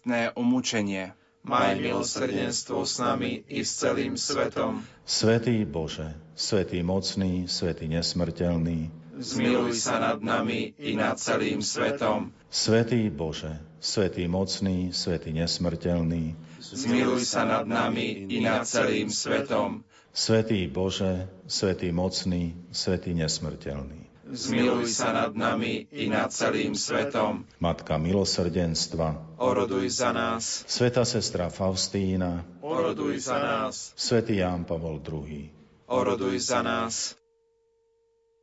bolestné umúčenie. Maj milosrdenstvo s nami i s celým svetom. Svetý Bože, Svetý mocný, Svetý nesmrteľný, zmiluj sa nad nami i nad celým svetom. Svetý Bože, Svetý mocný, Svetý nesmrteľný, zmiluj sa nad nami i nad celým svetom. Svetý Bože, Svetý mocný, Svetý nesmrteľný zmiluj sa nad nami i nad celým svetom. Matka milosrdenstva, oroduj za nás. Sveta sestra Faustína, oroduj za nás. Svetý Ján Pavol II, oroduj za nás.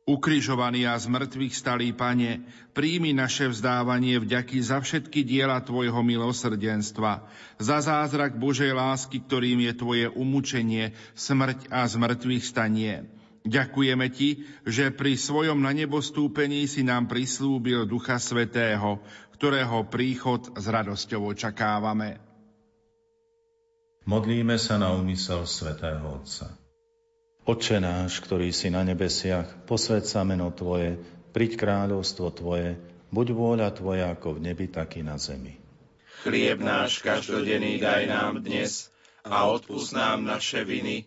Ukrižovaný a z mŕtvych stalý Pane, príjmi naše vzdávanie vďaky za všetky diela Tvojho milosrdenstva, za zázrak Božej lásky, ktorým je Tvoje umúčenie, smrť a zmrtvých stanie Ďakujeme Ti, že pri svojom na nebo stúpení si nám prislúbil Ducha Svetého, ktorého príchod s radosťou očakávame. Modlíme sa na úmysel Svetého Otca. Oče náš, ktorý si na nebesiach, posved sa meno Tvoje, priď kráľovstvo Tvoje, buď vôľa Tvoja ako v nebi, tak i na zemi. Chlieb náš každodenný daj nám dnes a odpúsť nám naše viny,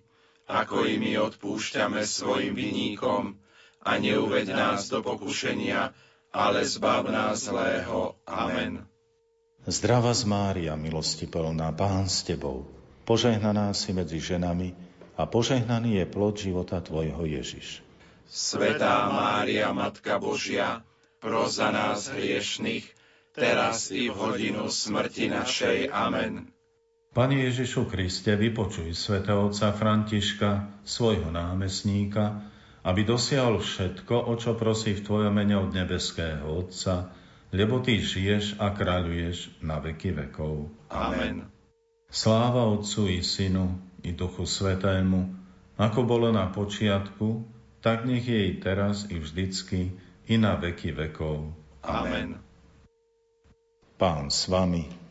ako i my odpúšťame svojim viníkom a neuved nás do pokušenia, ale zbav nás zlého. Amen. Zdrava z Mária, milosti plná, Pán s Tebou, požehnaná si medzi ženami a požehnaný je plod života Tvojho Ježiš. Svetá Mária, Matka Božia, pros za nás hriešných, teraz i v hodinu smrti našej. Amen. Pane Ježišu Kriste, vypočuj svätého otca Františka, svojho námestníka, aby dosiahol všetko, o čo prosí v Tvojom mene od nebeského Otca, lebo Ty žiješ a kráľuješ na veky vekov. Amen. Sláva Otcu i Synu i Duchu Svetému, ako bolo na počiatku, tak nech je i teraz i vždycky i na veky vekov. Amen. Pán s vami.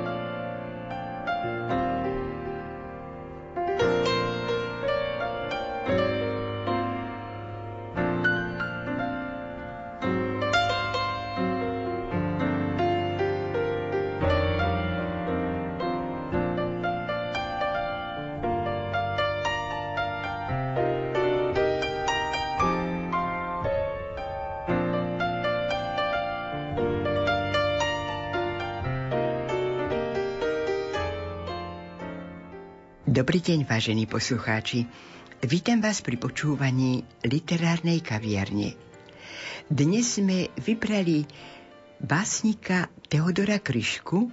Dobrý deň, vážení poslucháči. Vítam vás pri počúvaní literárnej kaviarne. Dnes sme vybrali básnika Teodora Kryšku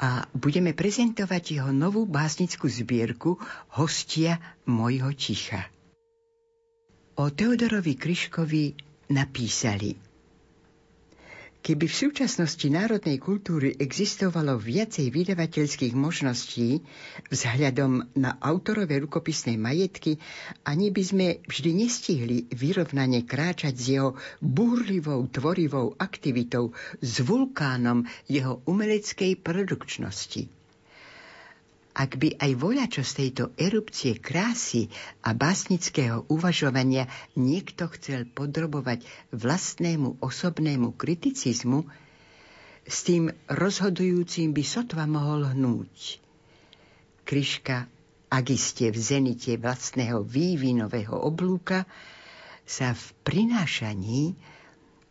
a budeme prezentovať jeho novú básnickú zbierku Hostia mojho ticha. O Teodorovi Kryškovi napísali Keby v súčasnosti národnej kultúry existovalo viacej vydavateľských možností vzhľadom na autorové rukopisné majetky, ani by sme vždy nestihli vyrovnane kráčať s jeho búrlivou tvorivou aktivitou, s vulkánom jeho umeleckej produkčnosti ak by aj voľačo z tejto erupcie krásy a básnického uvažovania niekto chcel podrobovať vlastnému osobnému kriticizmu, s tým rozhodujúcim by sotva mohol hnúť. Kryška, ak iste v zenite vlastného vývinového oblúka, sa v prinášaní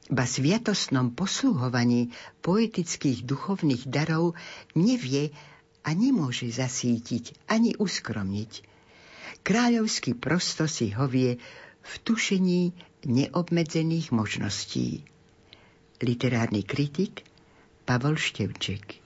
ba sviatostnom posluhovaní poetických duchovných darov nevie a nemôže zasítiť ani uskromniť. Kráľovský prosto si hovie v tušení neobmedzených možností. Literárny kritik Pavol Števček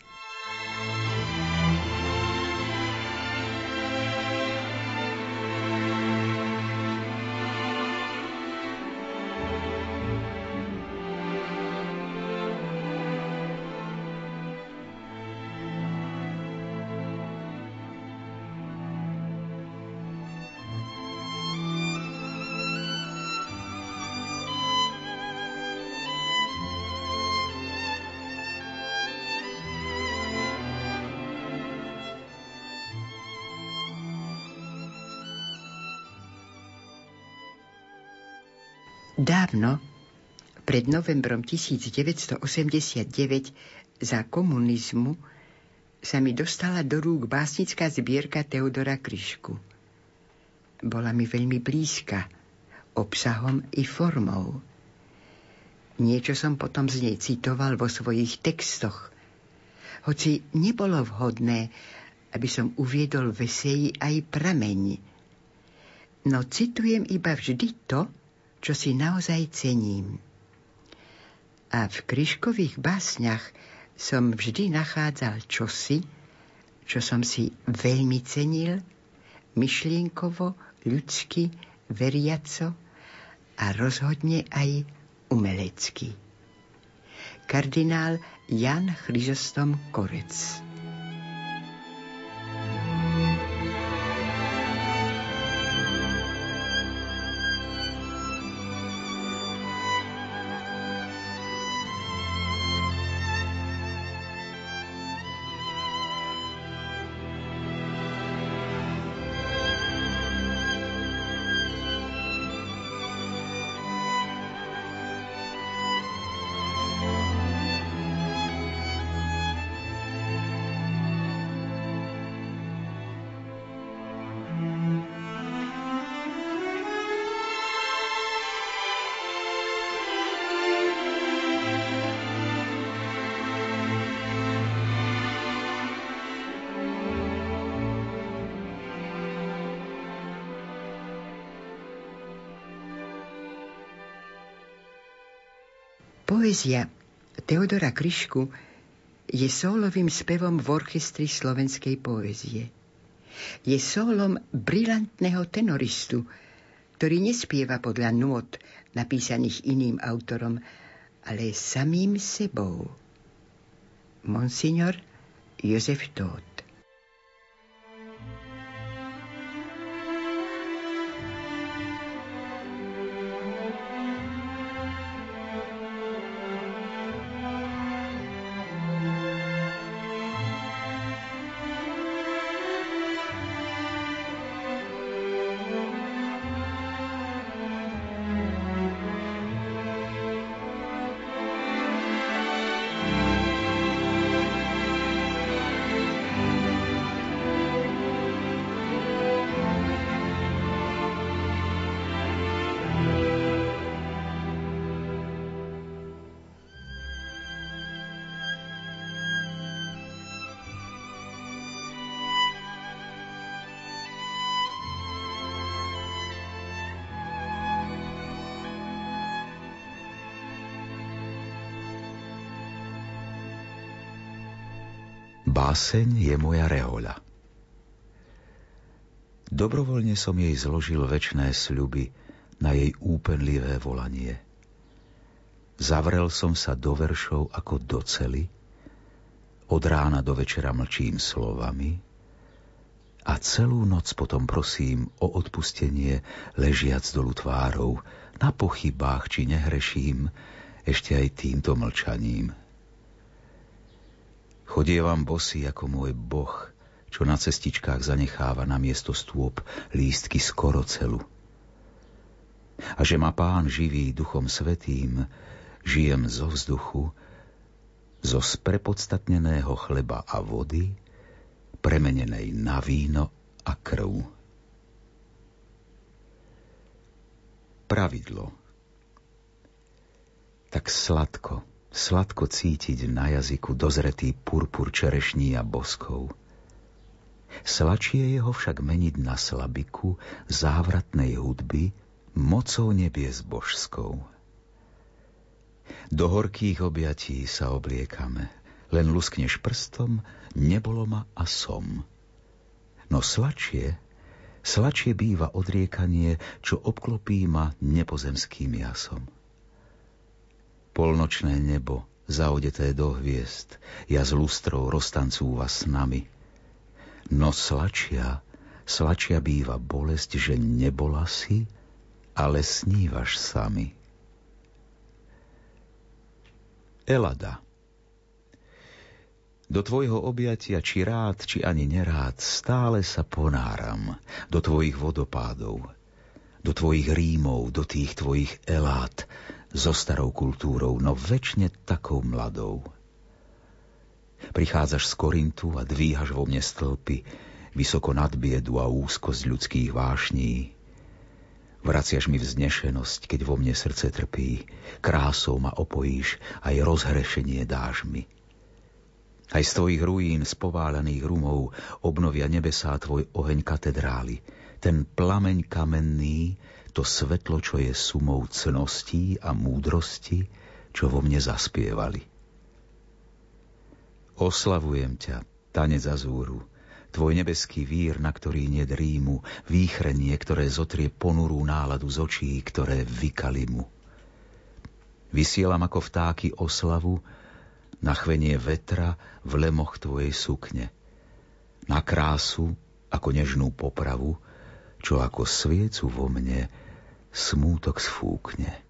Dávno, pred novembrom 1989, za komunizmu, sa mi dostala do rúk básnická zbierka Teodora Kryšku. Bola mi veľmi blízka, obsahom i formou. Niečo som potom z nej citoval vo svojich textoch, hoci nebolo vhodné, aby som uviedol v eseji aj prameň. No citujem iba vždy to, čo si naozaj cením. A v Kryškových básniach som vždy nachádzal čosi, čo som si veľmi cenil, myšlienkovo, ľudsky, veriaco a rozhodne aj umelecký. Kardinál Jan Chryzostom Korec Poézia Teodora Kryšku je sólovým spevom v orchestri slovenskej poézie. Je sólom brilantného tenoristu, ktorý nespieva podľa nôd napísaných iným autorom, ale samým sebou. Monsignor Jozef Tóth Báseň je moja rehoľa. Dobrovoľne som jej zložil väčšné sľuby na jej úpenlivé volanie. Zavrel som sa do veršov ako do cely, od rána do večera mlčím slovami a celú noc potom prosím o odpustenie ležiac dolu tvárou, na pochybách, či nehreším, ešte aj týmto mlčaním. Chodievam bosý ako môj boh, čo na cestičkách zanecháva na miesto stôp lístky skoro celu. A že ma pán živí duchom svetým, žijem zo vzduchu, zo sprepodstatneného chleba a vody, premenenej na víno a krv. Pravidlo. Tak sladko, sladko cítiť na jazyku dozretý purpur čerešní a boskov. Slačie jeho však meniť na slabiku závratnej hudby mocou nebies božskou. Do horkých objatí sa obliekame, len luskneš prstom, nebolo ma a som. No slačie, slačie býva odriekanie, čo obklopí ma nepozemským jasom polnočné nebo, zaodeté do hviezd, ja z lustrov roztancúva s nami. No slačia, slačia býva bolesť, že nebola si, ale snívaš sami. Elada Do tvojho objatia, či rád, či ani nerád, stále sa ponáram do tvojich vodopádov do tvojich rímov, do tých tvojich elát, so starou kultúrou, no väčšine takou mladou. Prichádzaš z Korintu a dvíhaš vo mne stĺpy, vysoko nad biedu a úzkosť ľudských vášní. Vraciaš mi vznešenosť, keď vo mne srdce trpí, krásou ma opojíš, aj rozhrešenie dáš mi. Aj z tvojich ruín, z poválených rumov, obnovia nebesá tvoj oheň katedrály, ten plameň kamenný, to svetlo, čo je sumou cností a múdrosti, čo vo mne zaspievali. Oslavujem ťa, tanec azúru, tvoj nebeský vír, na ktorý nie rímu, výchrenie, ktoré zotrie ponurú náladu z očí, ktoré vykali mu. Vysielam ako vtáky oslavu, na chvenie vetra v lemoch tvojej sukne, na krásu ako nežnú popravu, čo ako sviecu vo mne smútok sfúkne.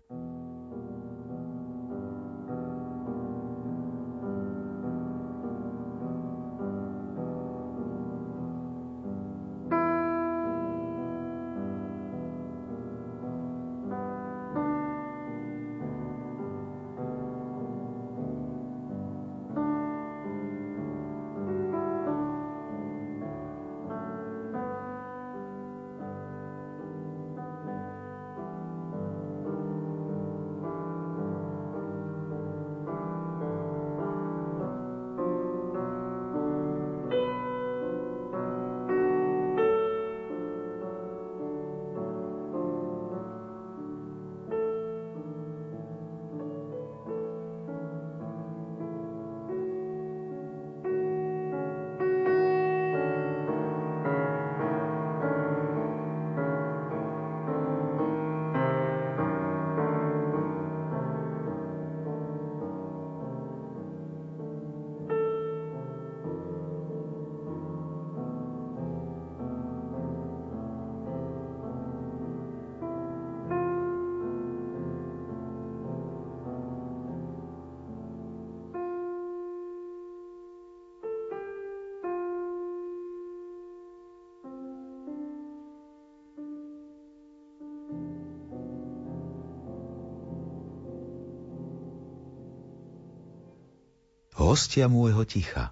Hostia môjho ticha.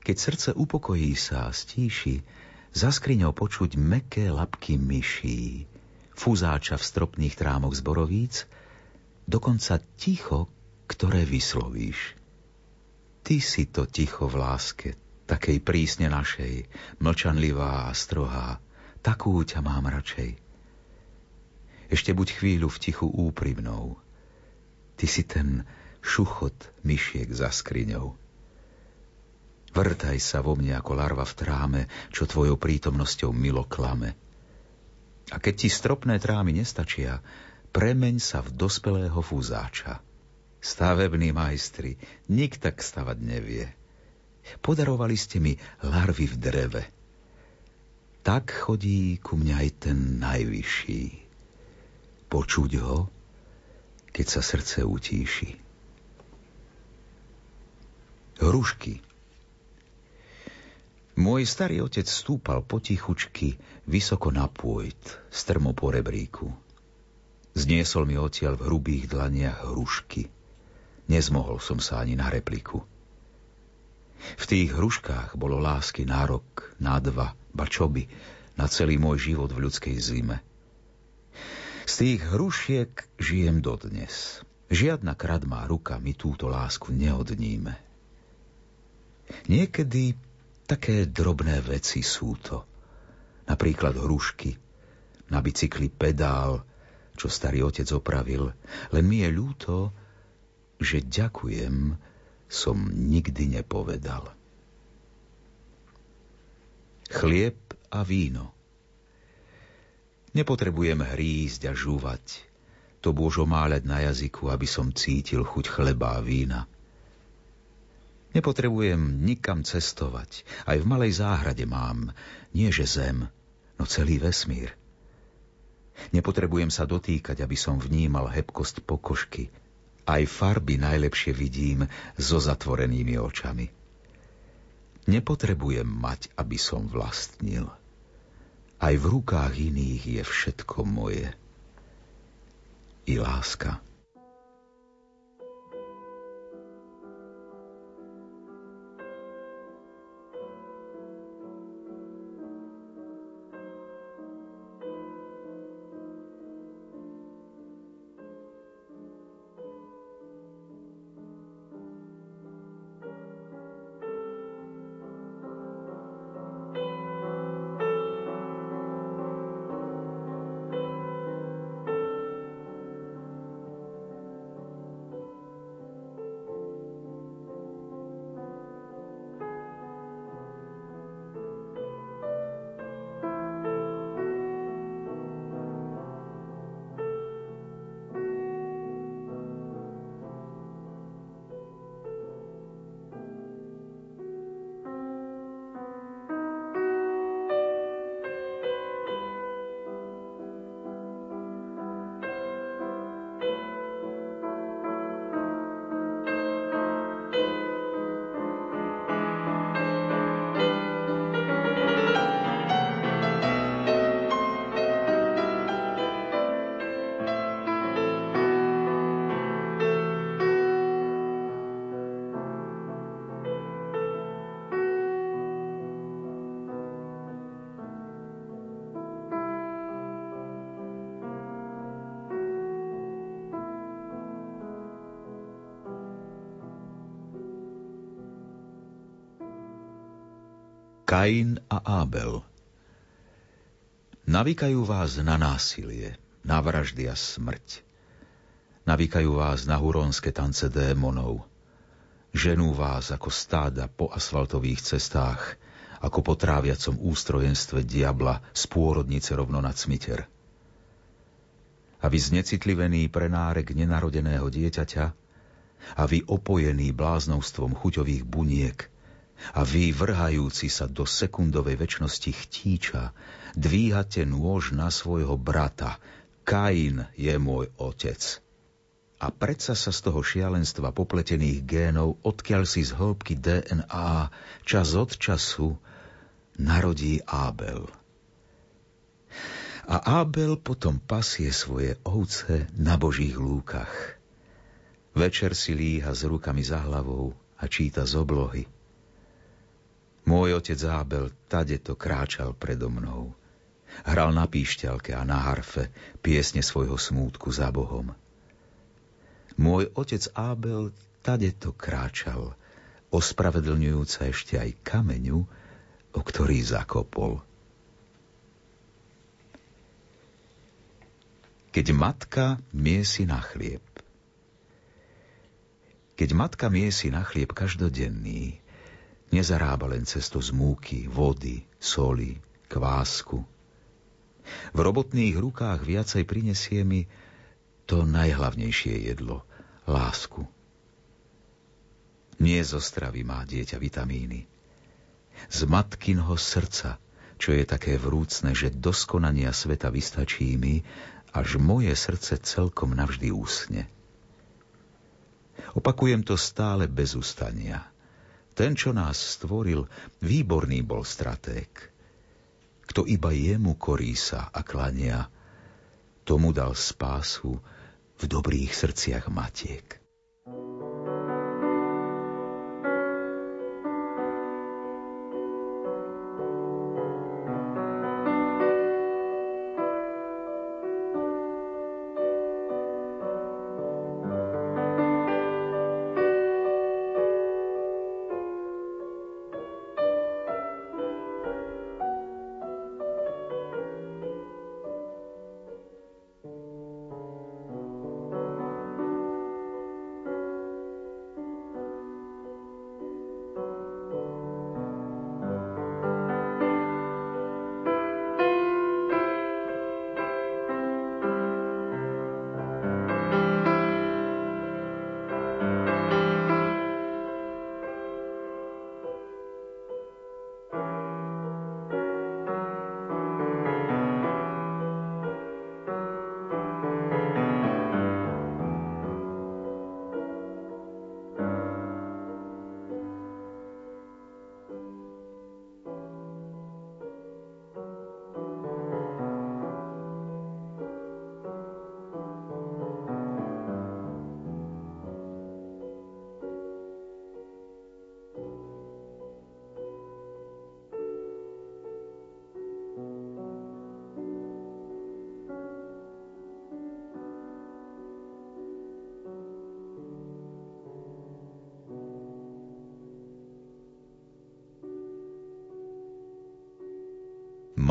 Keď srdce upokojí sa a stíši, za skriňou počuť meké lapky myší, fuzáča v stropných trámoch zborovíc, dokonca ticho, ktoré vyslovíš. Ty si to ticho v láske, takej prísne našej, mlčanlivá a strohá, takú ťa mám radšej. Ešte buď chvíľu v tichu úprimnou. Ty si ten šuchot myšiek za skriňou. Vrtaj sa vo mne ako larva v tráme, čo tvojou prítomnosťou milo klame. A keď ti stropné trámy nestačia, premeň sa v dospelého fúzáča. Stavební majstri, nik tak stavať nevie. Podarovali ste mi larvy v dreve. Tak chodí ku mňa aj ten najvyšší. Počuť ho, keď sa srdce utíši. Hrušky Môj starý otec stúpal potichučky vysoko na pôjt, strmo po rebríku. Zniesol mi odtiaľ v hrubých dlaniach hrušky. Nezmohol som sa ani na repliku. V tých hruškách bolo lásky nárok na dva, ba čoby, na celý môj život v ľudskej zime. Z tých hrušiek žijem dodnes. Žiadna kradmá ruka mi túto lásku neodníme. Niekedy také drobné veci sú to. Napríklad hrušky, na bicykli pedál, čo starý otec opravil. Len mi je ľúto, že ďakujem som nikdy nepovedal. Chlieb a víno. Nepotrebujem hrízť a žúvať, to bôžo máľať na jazyku, aby som cítil chuť chleba a vína. Nepotrebujem nikam cestovať. Aj v malej záhrade mám, nie že zem, no celý vesmír. Nepotrebujem sa dotýkať, aby som vnímal hebkosť pokožky. Aj farby najlepšie vidím so zatvorenými očami. Nepotrebujem mať, aby som vlastnil. Aj v rukách iných je všetko moje. I láska. Kain a Ábel. Navíkajú vás na násilie, na vraždy a smrť. Navíkajú vás na hurónske tance démonov. Ženú vás ako stáda po asfaltových cestách, ako po tráviacom ústrojenstve diabla z pôrodnice rovno nad smiter. A vy znecitlivený prenárek nenarodeného dieťaťa, a vy opojený bláznovstvom chuťových buniek – a vy, vrhajúci sa do sekundovej väčšnosti chtíča, dvíhate nôž na svojho brata. Kain je môj otec. A predsa sa z toho šialenstva popletených génov, odkiaľ si z hĺbky DNA čas od času narodí Ábel. A Ábel potom pasie svoje ovce na božích lúkach. Večer si líha s rukami za hlavou a číta z oblohy. Môj otec Ábel tade to kráčal predo mnou. Hral na píšťalke a na harfe piesne svojho smútku za Bohom. Môj otec Ábel tade to kráčal, ospravedlňujúca ešte aj kameňu, o ktorý zakopol. Keď matka miesi na chlieb. Keď matka miesi na chlieb každodenný, Nezarába len cesto z múky, vody, soli, kvásku. V robotných rukách viacej prinesie mi to najhlavnejšie jedlo, lásku. Nie zo stravy má dieťa vitamíny. Z matkinho srdca, čo je také vrúcne, že doskonania sveta vystačí mi, až moje srdce celkom navždy úsne. Opakujem to stále bez ustania – ten, čo nás stvoril, výborný bol stratég. Kto iba jemu korí sa a klania, tomu dal spásu v dobrých srdciach matiek.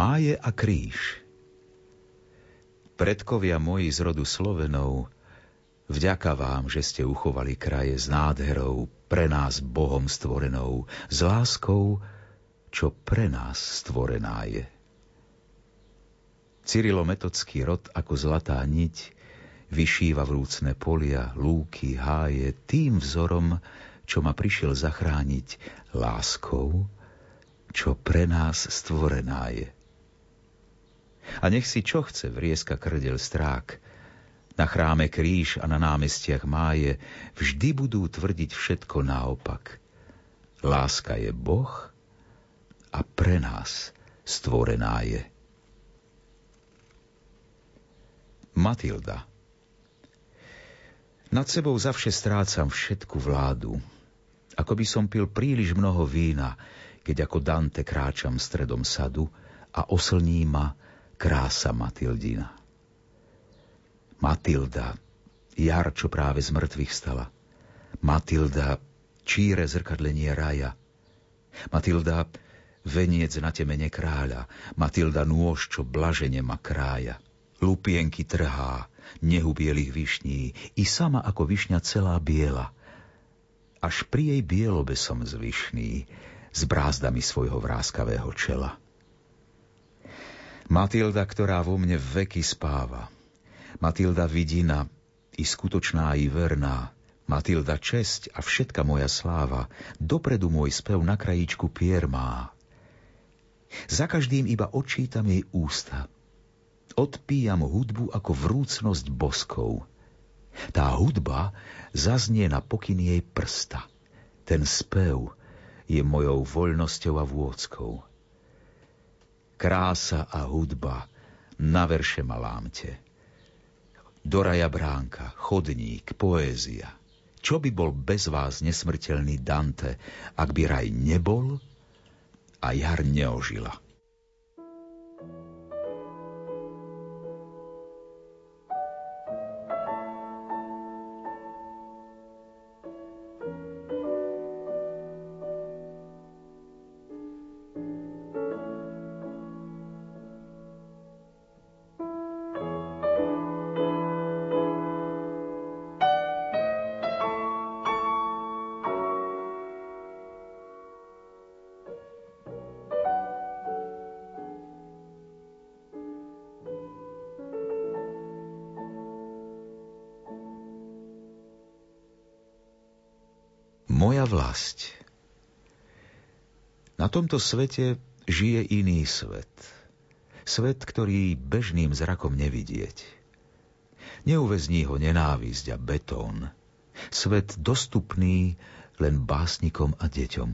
Máje a kríž. Predkovia moji z rodu Slovenov, vďaka vám, že ste uchovali kraje s nádherou, pre nás Bohom stvorenou, s láskou, čo pre nás stvorená je. Cyrilometodský rod ako zlatá niť vyšíva vrúcne polia, lúky, háje tým vzorom, čo ma prišiel zachrániť láskou, čo pre nás stvorená je. A nech si čo chce vrieska krdel strák, na chráme kríž a na námestiach máje vždy budú tvrdiť všetko naopak. Láska je Boh a pre nás stvorená je. Matilda Nad sebou zavše strácam všetku vládu, ako by som pil príliš mnoho vína, keď ako Dante kráčam stredom sadu a oslní ma krása Matildina. Matilda, jar, čo práve z mŕtvych stala. Matilda, číre zrkadlenie raja. Matilda, veniec na temene kráľa. Matilda, nôž, čo blažene ma krája. Lupienky trhá, nehu bielých višní, i sama ako višňa celá biela. Až pri jej bielobe som zvyšný, s brázdami svojho vráskavého čela. Matilda, ktorá vo mne veky spáva, Matilda vidina, i skutočná, i verná, Matilda česť a všetka moja sláva, dopredu môj spev na krajíčku pier má. Za každým iba odčítam jej ústa. Odpíjam hudbu ako vrúcnosť boskov. Tá hudba zaznie na pokyn jej prsta. Ten spev je mojou voľnosťou a vôckou. Krása a hudba na verše ma lámte. Do raja bránka, chodník, poézia. Čo by bol bez vás nesmrteľný Dante, ak by raj nebol a jar neožila? Moja vlast. Na tomto svete žije iný svet. Svet, ktorý bežným zrakom nevidieť. Neuvezní ho nenávisť a betón. Svet dostupný len básnikom a deťom.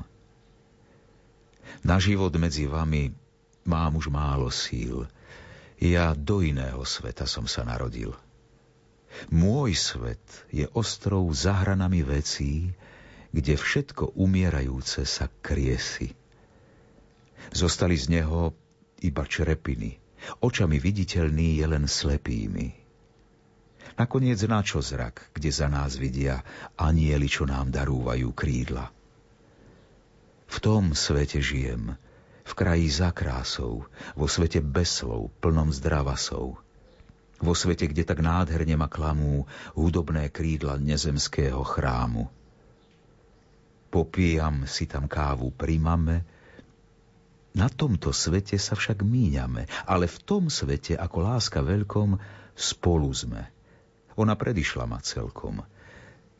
Na život medzi vami mám už málo síl. Ja do iného sveta som sa narodil. Môj svet je ostrou zahranami vecí, kde všetko umierajúce sa kriesi. Zostali z neho iba črepiny, očami viditeľný je len slepými. Nakoniec na čo zrak, kde za nás vidia anieli, čo nám darúvajú krídla. V tom svete žijem, v kraji za krásou, vo svete bez slov, plnom zdravasov. Vo svete, kde tak nádherne ma klamú hudobné krídla nezemského chrámu popijam si tam kávu pri mame. Na tomto svete sa však míňame, ale v tom svete, ako láska veľkom, spolu sme. Ona predišla ma celkom.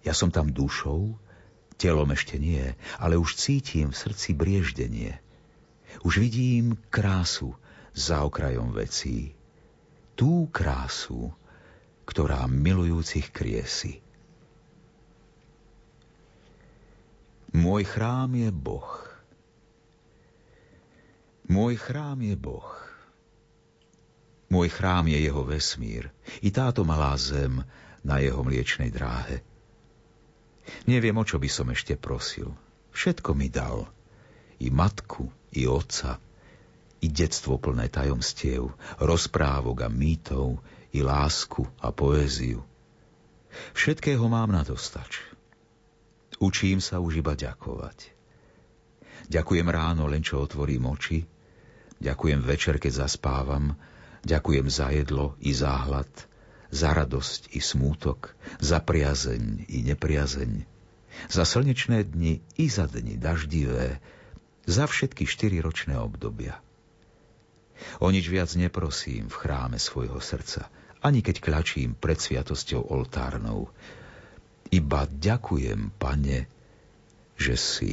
Ja som tam dušou, telom ešte nie, ale už cítim v srdci brieždenie. Už vidím krásu za okrajom vecí. Tú krásu, ktorá milujúcich kriesi. Môj chrám je Boh. Môj chrám je Boh. Môj chrám je jeho vesmír, i táto malá zem na jeho mliečnej dráhe. Neviem, o čo by som ešte prosil. Všetko mi dal. I matku, i otca, i detstvo plné tajomstiev, rozprávok a mýtov, i lásku a poéziu. Všetkého mám na dostač. Učím sa už iba ďakovať. Ďakujem ráno, len čo otvorím oči, Ďakujem večer, keď zaspávam. Ďakujem za jedlo i záhľad, za radosť i smútok, za priazeň i nepriazeň, za slnečné dni i za dni daždivé, za všetky štyri ročné obdobia. O nič viac neprosím v chráme svojho srdca, ani keď kľačím pred sviatosťou oltárnou. Iba ďakujem, pane, že si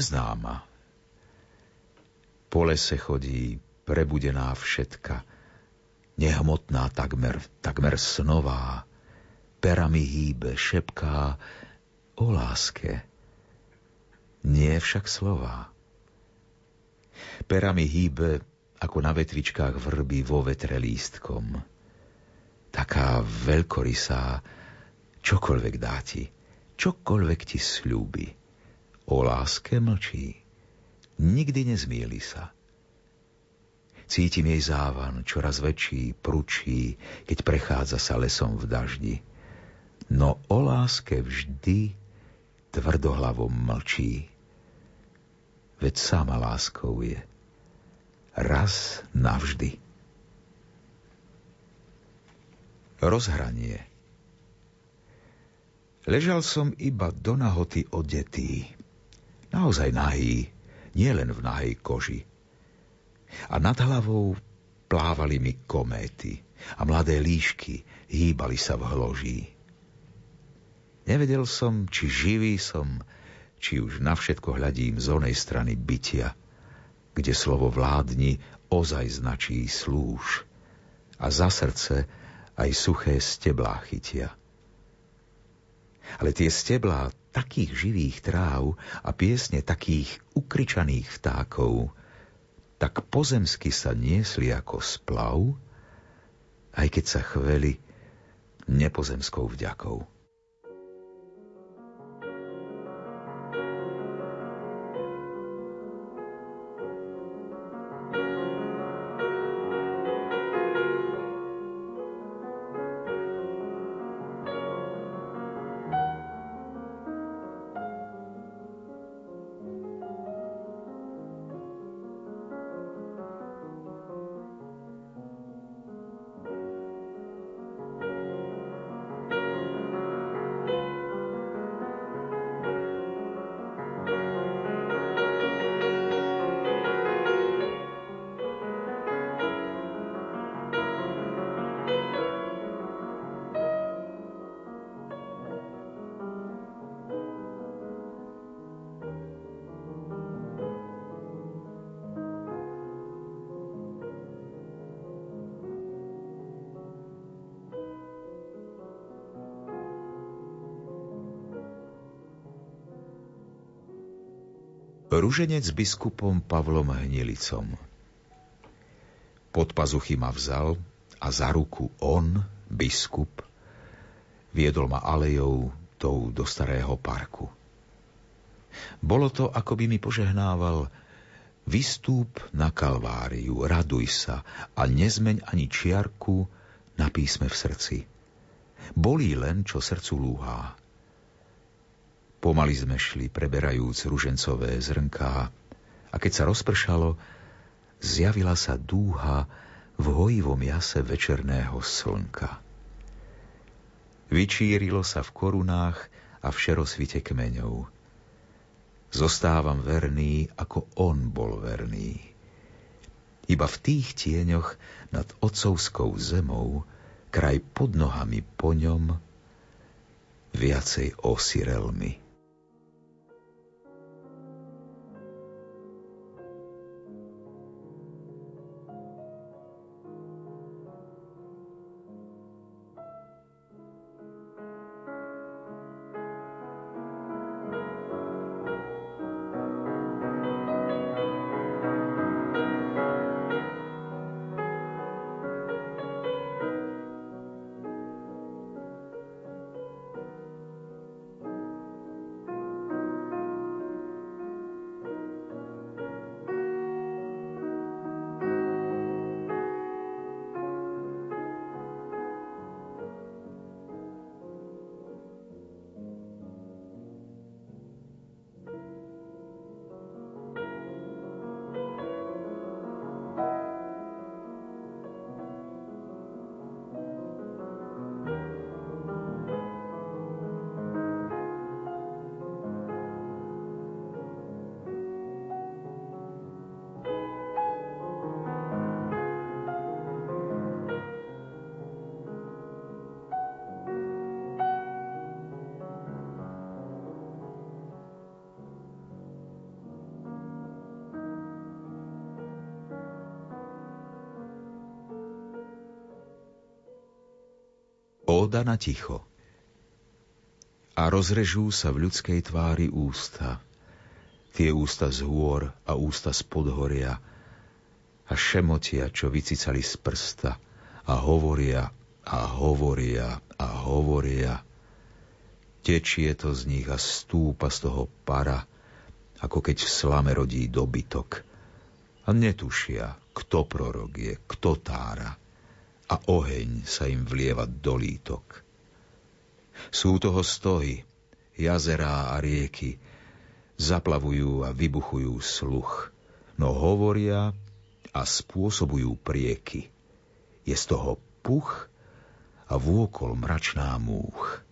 neznáma. Po lese chodí prebudená všetka, nehmotná takmer, takmer snová, perami hýbe, šepká o láske, nie však slova. Perami hýbe ako na vetvičkách vrby vo vetre lístkom. Taká veľkorysá, čokoľvek dá ti, čokoľvek ti slúbi. O láske mlčí, nikdy nezmieli sa. Cítim jej závan, čoraz väčší, pručí, keď prechádza sa lesom v daždi. No o láske vždy tvrdohlavom mlčí. Veď sama láskou je. Raz navždy. Rozhranie Ležal som iba do nahoty odetý naozaj nahý, nielen v nahej koži. A nad hlavou plávali mi kométy a mladé líšky hýbali sa v hloží. Nevedel som, či živý som, či už na všetko hľadím z onej strany bytia, kde slovo vládni ozaj značí slúž a za srdce aj suché steblá chytia. Ale tie steblá takých živých tráv a piesne takých ukričaných vtákov, tak pozemsky sa niesli ako splav, aj keď sa chveli nepozemskou vďakou. Ruženec biskupom Pavlom Hnilicom. Pod pazuchy ma vzal a za ruku on, biskup, viedol ma alejou tou do starého parku. Bolo to, ako by mi požehnával Vystúp na Kalváriu, raduj sa a nezmeň ani čiarku na písme v srdci. Bolí len, čo srdcu lúhá. Pomaly sme šli, preberajúc ružencové zrnká a keď sa rozpršalo, zjavila sa dúha v hojivom jase večerného slnka. Vyčírilo sa v korunách a v šerosvite kmeňov. Zostávam verný, ako on bol verný. Iba v tých tieňoch nad otcovskou zemou, kraj pod nohami po ňom, viacej osirelmi. Óda na ticho. A rozrežú sa v ľudskej tvári ústa. Tie ústa z hôr a ústa z podhoria a šemotia, čo vycicali z prsta a hovoria a hovoria a hovoria. Tečie to z nich a stúpa z toho para, ako keď v slame rodí dobytok. A netušia, kto prorok je, kto tára a oheň sa im vlieva do lítok. Sú toho stohy, jazerá a rieky, zaplavujú a vybuchujú sluch, no hovoria a spôsobujú prieky. Je z toho puch a vôkol mračná múch.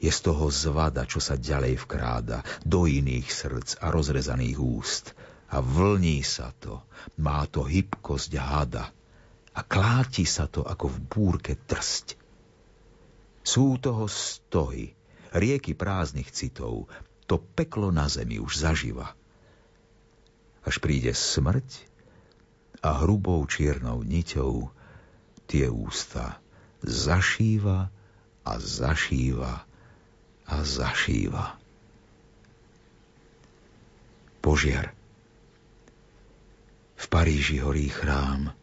Je z toho zvada, čo sa ďalej vkráda do iných srdc a rozrezaných úst. A vlní sa to, má to hybkosť hada a kláti sa to ako v búrke trsť. Sú toho stohy, rieky prázdnych citov, to peklo na zemi už zaživa. Až príde smrť a hrubou čiernou niťou tie ústa zašíva a zašíva a zašíva. Požiar. V Paríži horí chrám,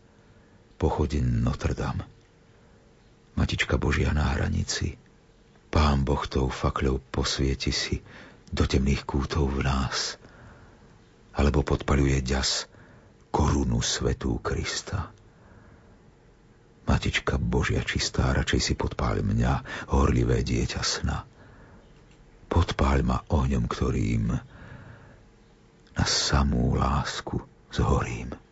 pochodeň Notre Dame. Matička Božia na hranici, Pán Boh tou fakľou posvieti si do temných kútov v nás, alebo podpaľuje ďas korunu svetú Krista. Matička Božia čistá, radšej si podpáľ mňa, horlivé dieťa sna. Podpáľ ma ohňom, ktorým na samú lásku zhorím.